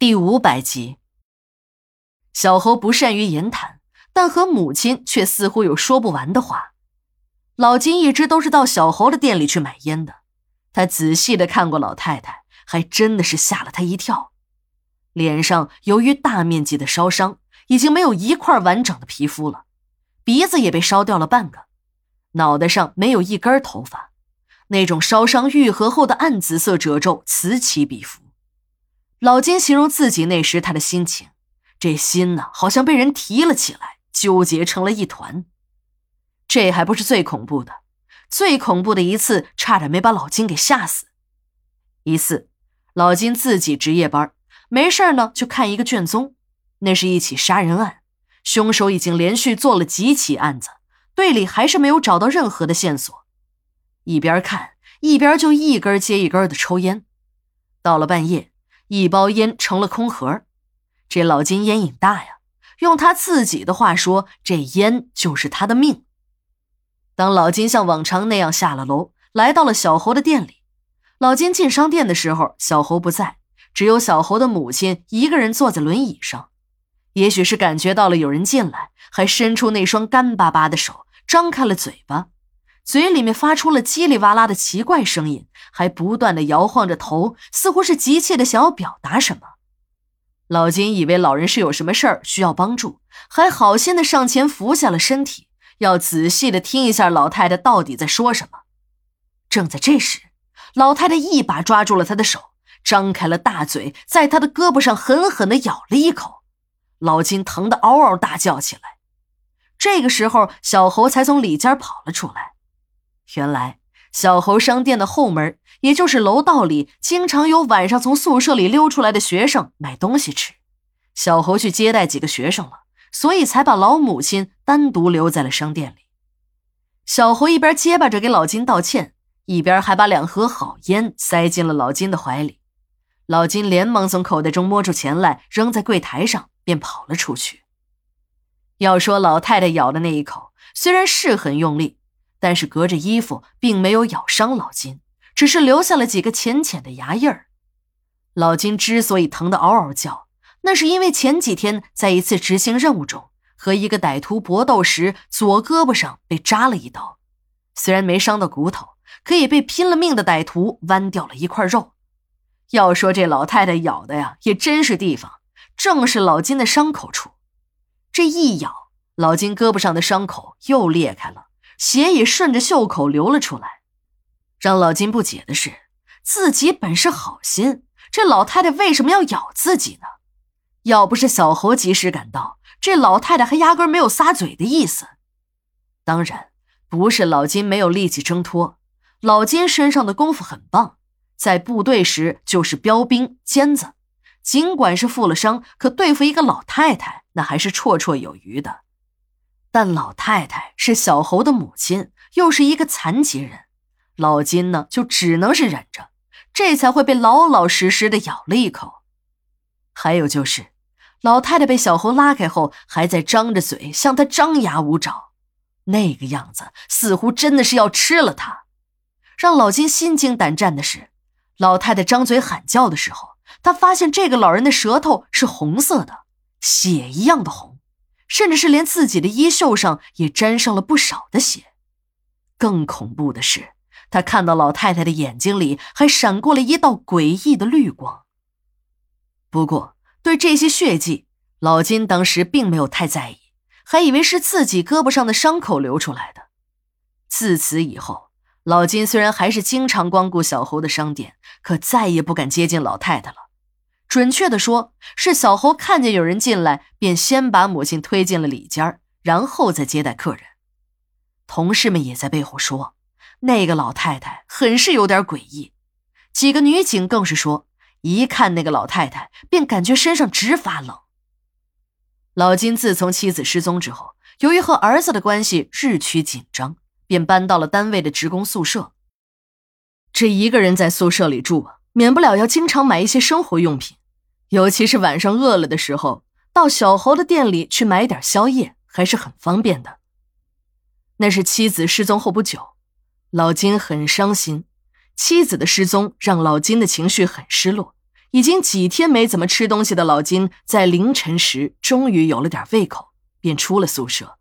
第五百集，小猴不善于言谈，但和母亲却似乎有说不完的话。老金一直都是到小猴的店里去买烟的，他仔细的看过老太太，还真的是吓了他一跳。脸上由于大面积的烧伤，已经没有一块完整的皮肤了，鼻子也被烧掉了半个，脑袋上没有一根头发，那种烧伤愈合后的暗紫色褶皱此起彼伏。老金形容自己那时他的心情，这心呢，好像被人提了起来，纠结成了一团。这还不是最恐怖的，最恐怖的一次，差点没把老金给吓死。一次，老金自己值夜班，没事呢就看一个卷宗，那是一起杀人案，凶手已经连续做了几起案子，队里还是没有找到任何的线索。一边看一边就一根接一根的抽烟，到了半夜。一包烟成了空盒，这老金烟瘾大呀。用他自己的话说，这烟就是他的命。当老金像往常那样下了楼，来到了小侯的店里，老金进商店的时候，小侯不在，只有小侯的母亲一个人坐在轮椅上。也许是感觉到了有人进来，还伸出那双干巴巴的手，张开了嘴巴。嘴里面发出了叽里哇啦的奇怪声音，还不断的摇晃着头，似乎是急切的想要表达什么。老金以为老人是有什么事儿需要帮助，还好心的上前扶下了身体，要仔细的听一下老太太到底在说什么。正在这时，老太太一把抓住了他的手，张开了大嘴，在他的胳膊上狠狠的咬了一口。老金疼得嗷嗷大叫起来。这个时候，小猴才从里间跑了出来。原来小猴商店的后门，也就是楼道里，经常有晚上从宿舍里溜出来的学生买东西吃。小猴去接待几个学生了，所以才把老母亲单独留在了商店里。小猴一边结巴着给老金道歉，一边还把两盒好烟塞进了老金的怀里。老金连忙从口袋中摸出钱来，扔在柜台上，便跑了出去。要说老太太咬的那一口，虽然是很用力。但是隔着衣服，并没有咬伤老金，只是留下了几个浅浅的牙印儿。老金之所以疼得嗷嗷叫，那是因为前几天在一次执行任务中和一个歹徒搏斗时，左胳膊上被扎了一刀。虽然没伤到骨头，可以被拼了命的歹徒剜掉了一块肉。要说这老太太咬的呀，也真是地方，正是老金的伤口处。这一咬，老金胳膊上的伤口又裂开了。血也顺着袖口流了出来，让老金不解的是，自己本是好心，这老太太为什么要咬自己呢？要不是小侯及时赶到，这老太太还压根没有撒嘴的意思。当然，不是老金没有力气挣脱，老金身上的功夫很棒，在部队时就是标兵尖子，尽管是负了伤，可对付一个老太太，那还是绰绰有余的。但老太太是小猴的母亲，又是一个残疾人，老金呢就只能是忍着，这才会被老老实实的咬了一口。还有就是，老太太被小猴拉开后，还在张着嘴向他张牙舞爪，那个样子似乎真的是要吃了他。让老金心惊胆战的是，老太太张嘴喊叫的时候，他发现这个老人的舌头是红色的，血一样的红。甚至是连自己的衣袖上也沾上了不少的血。更恐怖的是，他看到老太太的眼睛里还闪过了一道诡异的绿光。不过，对这些血迹，老金当时并没有太在意，还以为是自己胳膊上的伤口流出来的。自此以后，老金虽然还是经常光顾小侯的商店，可再也不敢接近老太太了。准确的说，是小猴看见有人进来，便先把母亲推进了里间然后再接待客人。同事们也在背后说，那个老太太很是有点诡异。几个女警更是说，一看那个老太太，便感觉身上直发冷。老金自从妻子失踪之后，由于和儿子的关系日趋紧张，便搬到了单位的职工宿舍。这一个人在宿舍里住，免不了要经常买一些生活用品。尤其是晚上饿了的时候，到小侯的店里去买点宵夜还是很方便的。那是妻子失踪后不久，老金很伤心，妻子的失踪让老金的情绪很失落，已经几天没怎么吃东西的老金，在凌晨时终于有了点胃口，便出了宿舍，